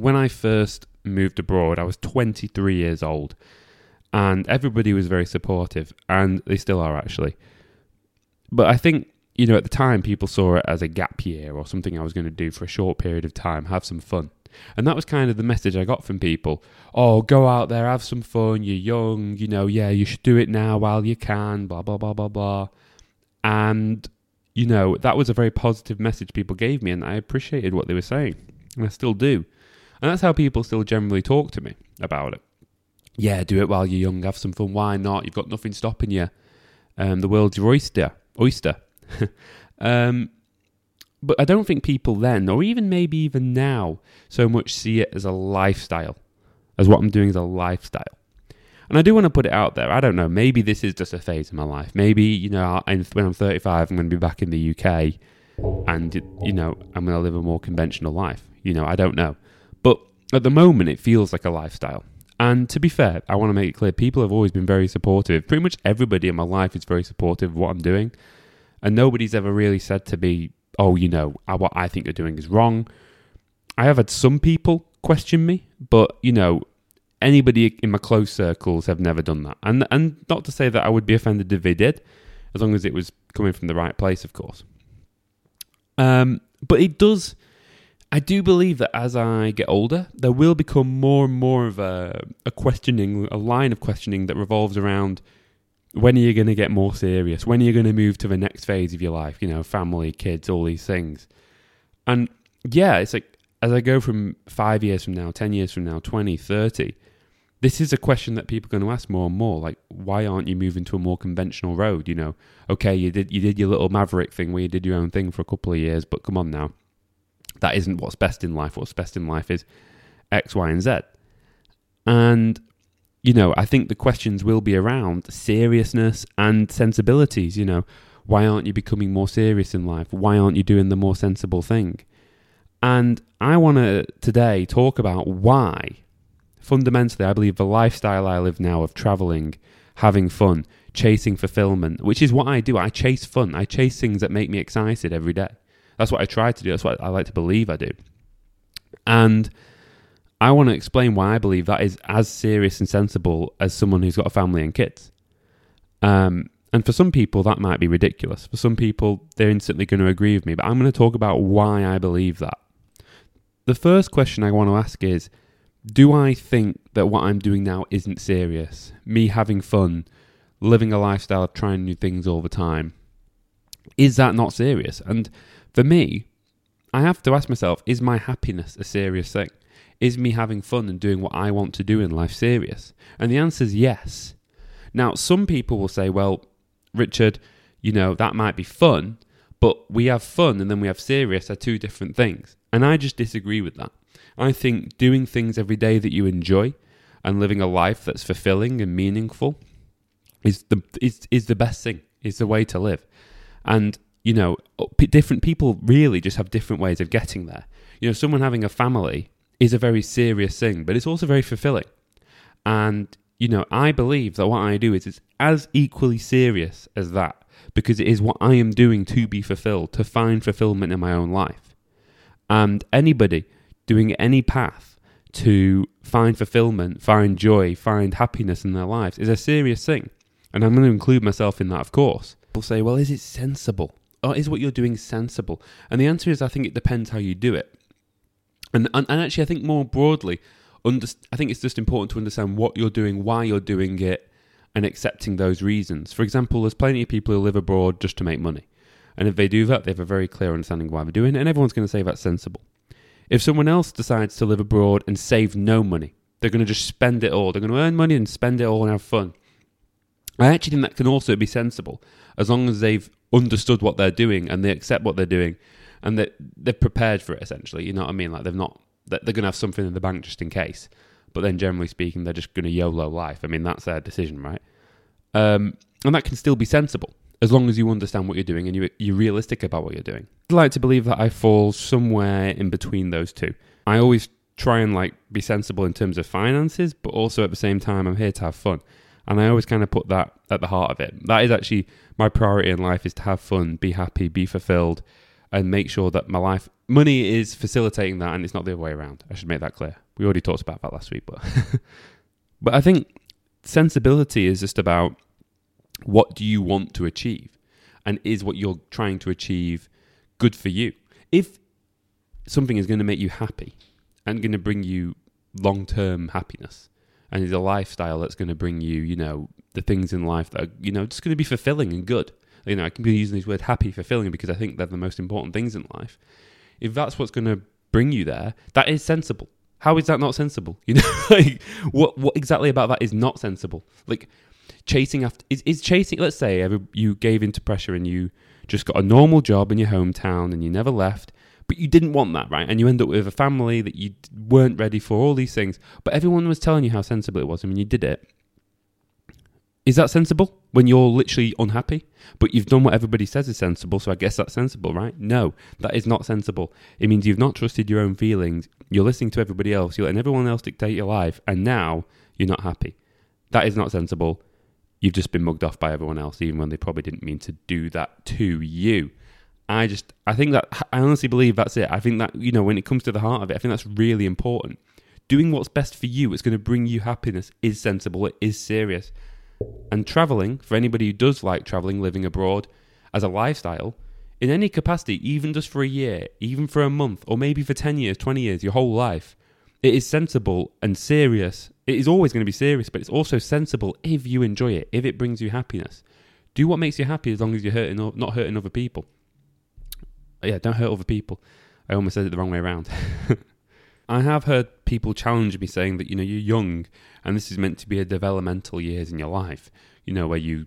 When I first moved abroad, I was 23 years old, and everybody was very supportive, and they still are actually. But I think, you know, at the time, people saw it as a gap year or something I was going to do for a short period of time, have some fun. And that was kind of the message I got from people. Oh, go out there, have some fun, you're young, you know, yeah, you should do it now while you can, blah, blah, blah, blah, blah. And, you know, that was a very positive message people gave me, and I appreciated what they were saying. And I still do. And that's how people still generally talk to me about it. Yeah, do it while you're young, have some fun. Why not? You've got nothing stopping you. Um, the world's your oyster. Oyster. um, but I don't think people then, or even maybe even now, so much see it as a lifestyle, as what I'm doing is a lifestyle. And I do want to put it out there. I don't know. Maybe this is just a phase in my life. Maybe you know, when I'm 35, I'm going to be back in the UK, and you know, I'm going to live a more conventional life. You know, I don't know. But at the moment, it feels like a lifestyle. And to be fair, I want to make it clear people have always been very supportive. Pretty much everybody in my life is very supportive of what I'm doing. And nobody's ever really said to me, oh, you know, what I think you're doing is wrong. I have had some people question me, but, you know, anybody in my close circles have never done that. And, and not to say that I would be offended if they did, as long as it was coming from the right place, of course. Um, but it does I do believe that as I get older, there will become more and more of a, a questioning, a line of questioning that revolves around when are you going to get more serious? When are you going to move to the next phase of your life? You know, family, kids, all these things. And yeah, it's like as I go from five years from now, 10 years from now, 20, 30, this is a question that people are going to ask more and more. Like, why aren't you moving to a more conventional road? You know, okay, you did you did your little maverick thing where you did your own thing for a couple of years, but come on now that isn't what's best in life. What's best in life is X, Y, and Z. And, you know, I think the questions will be around seriousness and sensibilities. You know, why aren't you becoming more serious in life? Why aren't you doing the more sensible thing? And I want to today talk about why, fundamentally, I believe the lifestyle I live now of traveling, having fun, chasing fulfillment, which is what I do. I chase fun. I chase things that make me excited every day. That's what I try to do. That's what I like to believe I do. And I want to explain why I believe that is as serious and sensible as someone who's got a family and kids. Um, and for some people, that might be ridiculous. For some people, they're instantly going to agree with me. But I'm going to talk about why I believe that. The first question I want to ask is Do I think that what I'm doing now isn't serious? Me having fun, living a lifestyle of trying new things all the time. Is that not serious? And for me, I have to ask myself is my happiness a serious thing? Is me having fun and doing what I want to do in life serious? And the answer is yes. Now, some people will say, well, Richard, you know, that might be fun, but we have fun and then we have serious are two different things. And I just disagree with that. I think doing things every day that you enjoy and living a life that's fulfilling and meaningful is the is, is the best thing, is the way to live. And you know, different people really just have different ways of getting there. You know, someone having a family is a very serious thing, but it's also very fulfilling. And, you know, I believe that what I do is as equally serious as that because it is what I am doing to be fulfilled, to find fulfillment in my own life. And anybody doing any path to find fulfillment, find joy, find happiness in their lives is a serious thing. And I'm going to include myself in that, of course. People say, well, is it sensible? oh, is what you're doing sensible? And the answer is, I think it depends how you do it. And and, and actually, I think more broadly, under, I think it's just important to understand what you're doing, why you're doing it, and accepting those reasons. For example, there's plenty of people who live abroad just to make money. And if they do that, they have a very clear understanding why they're doing it, and everyone's going to say that's sensible. If someone else decides to live abroad and save no money, they're going to just spend it all. They're going to earn money and spend it all and have fun. I actually think that can also be sensible as long as they've understood what they're doing and they accept what they're doing and that they're prepared for it essentially. You know what I mean? Like they've not they're going to have something in the bank just in case. But then generally speaking, they're just going to YOLO life. I mean, that's their decision, right? Um, and that can still be sensible as long as you understand what you're doing and you, you're realistic about what you're doing. I'd like to believe that I fall somewhere in between those two. I always try and like be sensible in terms of finances, but also at the same time, I'm here to have fun. And I always kind of put that at the heart of it. That is actually my priority in life is to have fun, be happy, be fulfilled, and make sure that my life money is facilitating that and it's not the other way around. I should make that clear. We already talked about that last week, but but I think sensibility is just about what do you want to achieve and is what you're trying to achieve good for you. If something is going to make you happy and going to bring you long-term happiness and it's a lifestyle that's going to bring you, you know, the things in life that are, you know, just going to be fulfilling and good. You know, I can be using these words happy, fulfilling because I think they're the most important things in life. If that's what's going to bring you there, that is sensible. How is that not sensible? You know, like what what exactly about that is not sensible? Like chasing after is, is chasing. Let's say you gave into pressure and you just got a normal job in your hometown and you never left, but you didn't want that, right? And you end up with a family that you weren't ready for, all these things. But everyone was telling you how sensible it was. I mean, you did it. Is that sensible when you're literally unhappy? But you've done what everybody says is sensible, so I guess that's sensible, right? No, that is not sensible. It means you've not trusted your own feelings. You're listening to everybody else. You're letting everyone else dictate your life, and now you're not happy. That is not sensible. You've just been mugged off by everyone else, even when they probably didn't mean to do that to you. I just, I think that, I honestly believe that's it. I think that, you know, when it comes to the heart of it, I think that's really important. Doing what's best for you, it's going to bring you happiness, is sensible, it is serious. And traveling, for anybody who does like traveling, living abroad as a lifestyle, in any capacity, even just for a year, even for a month, or maybe for 10 years, 20 years, your whole life, it is sensible and serious. It is always going to be serious, but it's also sensible if you enjoy it, if it brings you happiness. Do what makes you happy as long as you're hurting, not hurting other people. Yeah, don't hurt other people. I almost said it the wrong way around. I have heard people challenge me saying that, you know, you're young and this is meant to be a developmental years in your life, you know, where you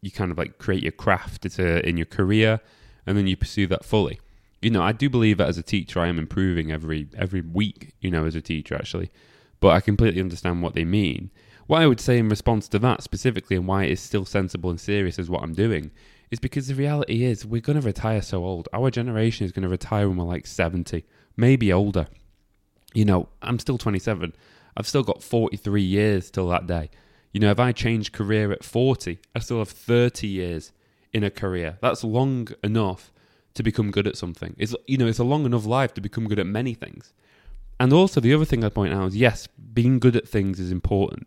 you kind of like create your craft in your career and then you pursue that fully. You know, I do believe that as a teacher I am improving every every week, you know, as a teacher actually. But I completely understand what they mean. What I would say in response to that specifically and why it is still sensible and serious as what I'm doing is because the reality is we're going to retire so old. Our generation is going to retire when we're like 70, maybe older you know, I'm still 27. I've still got 43 years till that day. You know, if I change career at 40, I still have 30 years in a career. That's long enough to become good at something. It's you know, it's a long enough life to become good at many things. And also the other thing I point out is yes, being good at things is important.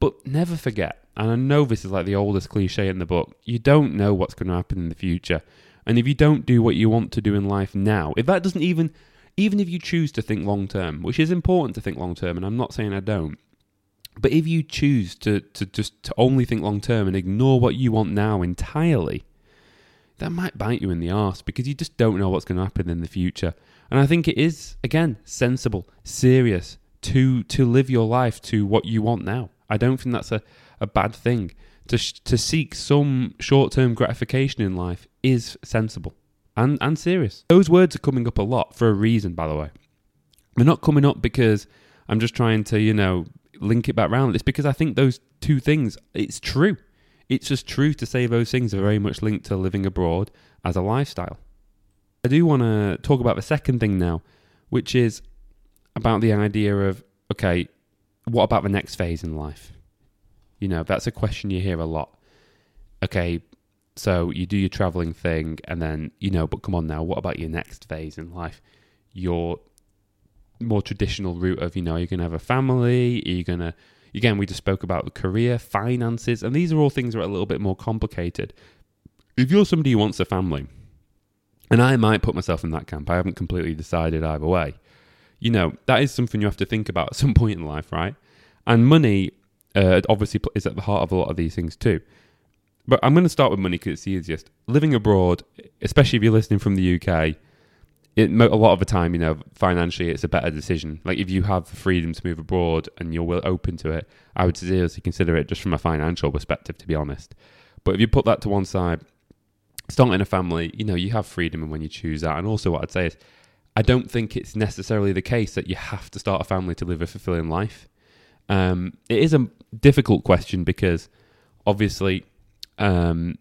But never forget, and I know this is like the oldest cliche in the book, you don't know what's going to happen in the future. And if you don't do what you want to do in life now, if that doesn't even even if you choose to think long term, which is important to think long term, and I'm not saying I don't, but if you choose to, to just to only think long term and ignore what you want now entirely, that might bite you in the arse because you just don't know what's going to happen in the future. And I think it is again sensible, serious to to live your life to what you want now. I don't think that's a, a bad thing. To to seek some short term gratification in life is sensible and, and serious. Those words are coming up a lot for a reason, by the way. They're not coming up because I'm just trying to, you know, link it back around. It's because I think those two things, it's true. It's just true to say those things are very much linked to living abroad as a lifestyle. I do want to talk about the second thing now, which is about the idea of okay, what about the next phase in life? You know, that's a question you hear a lot. Okay, so you do your traveling thing, and then you know, but come on now, what about your next phase in life? Your more traditional route of you know, you're gonna have a family, are you gonna again we just spoke about the career, finances, and these are all things that are a little bit more complicated. If you're somebody who wants a family, and I might put myself in that camp, I haven't completely decided either way. You know, that is something you have to think about at some point in life, right? And money uh, obviously is at the heart of a lot of these things too. But I'm going to start with money because it's the easiest. Living abroad, especially if you're listening from the UK, it, a lot of the time, you know, financially, it's a better decision. Like if you have the freedom to move abroad and you're open to it, I would seriously consider it just from a financial perspective, to be honest. But if you put that to one side, starting a family, you know, you have freedom and when you choose that. And also, what I'd say is, I don't think it's necessarily the case that you have to start a family to live a fulfilling life. Um, it is a difficult question because obviously um,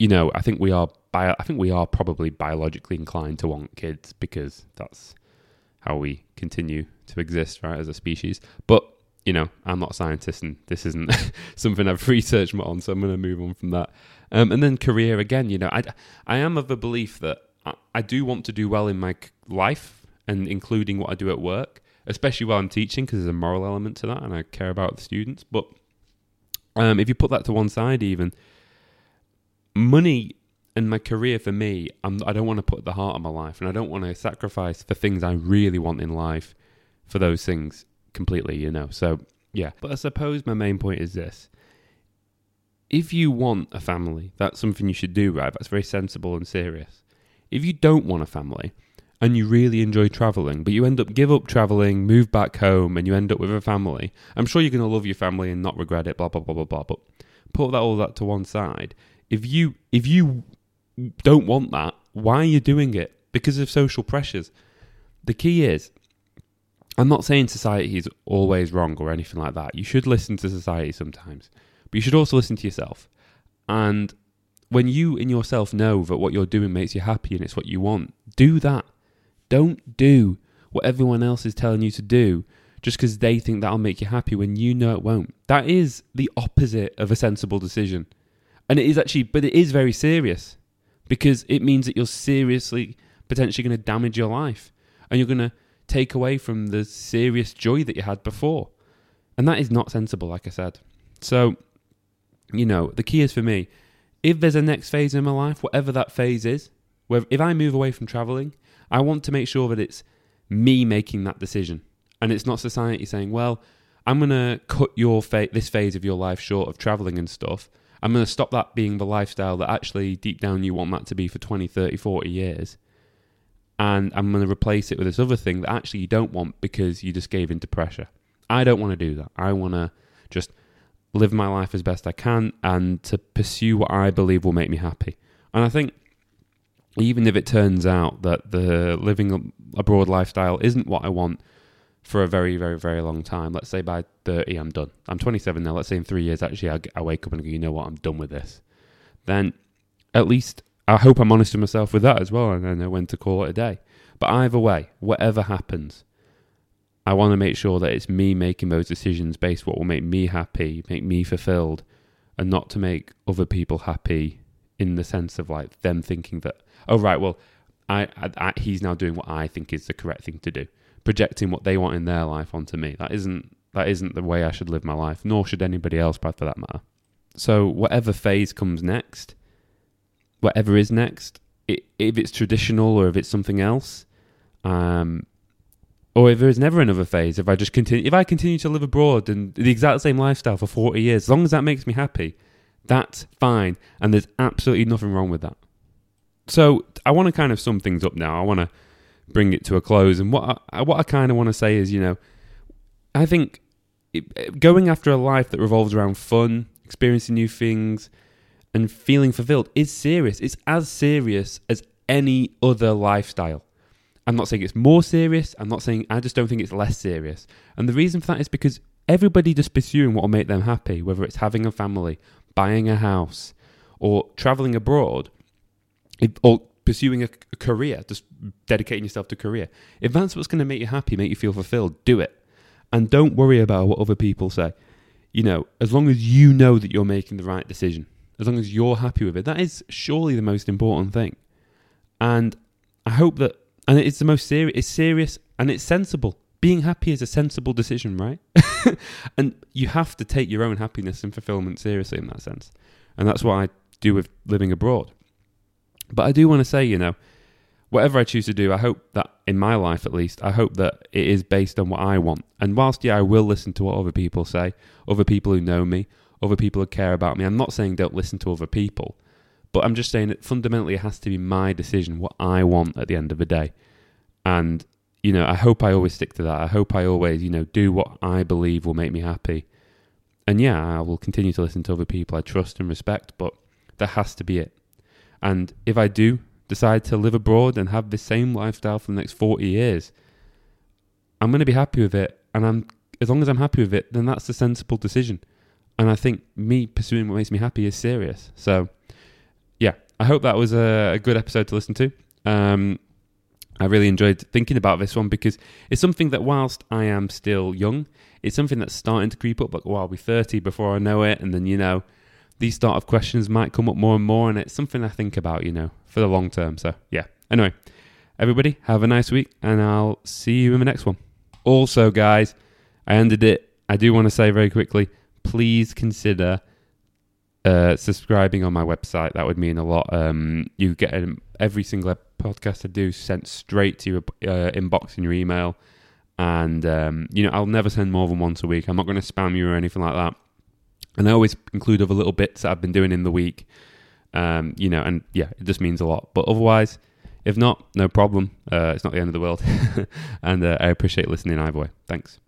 you know, I think we are bio- I think we are probably biologically inclined to want kids because that's how we continue to exist, right, as a species. But you know, I'm not a scientist, and this isn't something I've researched on, so I'm going to move on from that. Um, and then career again. You know, I I am of the belief that I, I do want to do well in my life and including what I do at work, especially while I'm teaching because there's a moral element to that and I care about the students. But um, if you put that to one side, even money and my career for me, I'm, I don't want to put the heart of my life and I don't want to sacrifice for things I really want in life for those things completely, you know. So, yeah. But I suppose my main point is this if you want a family, that's something you should do, right? That's very sensible and serious. If you don't want a family and you really enjoy traveling, but you end up give up traveling, move back home, and you end up with a family, I'm sure you're going to love your family and not regret it. Blah blah blah blah blah. But put that all that to one side. If you if you don't want that, why are you doing it? Because of social pressures. The key is I'm not saying society is always wrong or anything like that. You should listen to society sometimes, but you should also listen to yourself. And when you in yourself know that what you're doing makes you happy and it's what you want, do that. Don't do what everyone else is telling you to do just because they think that'll make you happy when you know it won't. That is the opposite of a sensible decision. And it is actually, but it is very serious because it means that you're seriously potentially going to damage your life and you're going to take away from the serious joy that you had before. And that is not sensible, like I said. So, you know, the key is for me if there's a next phase in my life, whatever that phase is, where if I move away from traveling, I want to make sure that it's me making that decision. And it's not society saying, well, I'm going to cut your fa- this phase of your life short of traveling and stuff. I'm going to stop that being the lifestyle that actually deep down you want that to be for 20, 30, 40 years and I'm going to replace it with this other thing that actually you don't want because you just gave into pressure. I don't want to do that. I want to just live my life as best I can and to pursue what I believe will make me happy. And I think even if it turns out that the living abroad lifestyle isn't what I want for a very, very, very long time, let's say by 30 I'm done. I'm 27 now. Let's say in three years, actually, I, I wake up and go, you know what, I'm done with this. Then at least I hope I'm honest with myself with that as well, and I know when to call it a day. But either way, whatever happens, I want to make sure that it's me making those decisions based what will make me happy, make me fulfilled, and not to make other people happy in the sense of like them thinking that, oh right, well, I, I, I he's now doing what I think is the correct thing to do, projecting what they want in their life onto me. That isn't that isn't the way I should live my life, nor should anybody else, for that matter. So whatever phase comes next whatever is next, it, if it's traditional or if it's something else, um, or if there's never another phase, if I just continue, if I continue to live abroad and the exact same lifestyle for 40 years, as long as that makes me happy, that's fine. And there's absolutely nothing wrong with that. So I want to kind of sum things up now. I want to bring it to a close. And what I, what I kind of want to say is, you know, I think it, uh, going after a life that revolves around fun, experiencing new things, and feeling fulfilled is serious. It's as serious as any other lifestyle. I'm not saying it's more serious. I'm not saying, I just don't think it's less serious. And the reason for that is because everybody just pursuing what will make them happy, whether it's having a family, buying a house, or traveling abroad, or pursuing a, career, just dedicating yourself to career. If that's what's going to make you happy, make you feel fulfilled, do it. And don't worry about what other people say. You know, as long as you know that you're making the right decision as long as you're happy with it. That is surely the most important thing. And I hope that, and it's the most serious, it's serious and it's sensible. Being happy is a sensible decision, right? and you have to take your own happiness and fulfillment seriously in that sense. And that's what I do with living abroad. But I do want to say, you know, whatever I choose to do, I hope that in my life at least, I hope that it is based on what I want. And whilst, yeah, I will listen to what other people say, other people who know me, other people who care about me. I'm not saying don't listen to other people, but I'm just saying that fundamentally it has to be my decision, what I want at the end of the day. And, you know, I hope I always stick to that. I hope I always, you know, do what I believe will make me happy. And yeah, I will continue to listen to other people I trust and respect, but that has to be it. And if I do decide to live abroad and have the same lifestyle for the next 40 years, I'm going to be happy with it. And I'm as long as I'm happy with it, then that's a sensible decision. And I think me pursuing what makes me happy is serious. So, yeah, I hope that was a, a good episode to listen to. Um, I really enjoyed thinking about this one because it's something that, whilst I am still young, it's something that's starting to creep up. Like, well, I'll be 30 before I know it. And then, you know, these sort of questions might come up more and more. And it's something I think about, you know, for the long term. So, yeah, Anyway, everybody, have a nice week, and I'll see you in the next one. Also, guys, I ended it. I do want to say very quickly please consider uh, subscribing on my website. That would mean a lot. Um, you get every single podcast I do sent straight to your uh, inbox in your email. And, um, you know, I'll never send more than once a week. I'm not going to spam you or anything like that. And I always include other little bits that I've been doing in the week. Um, you know, and yeah, it just means a lot. But otherwise, if not, no problem. Uh, it's not the end of the world. and uh, I appreciate listening either way. Thanks.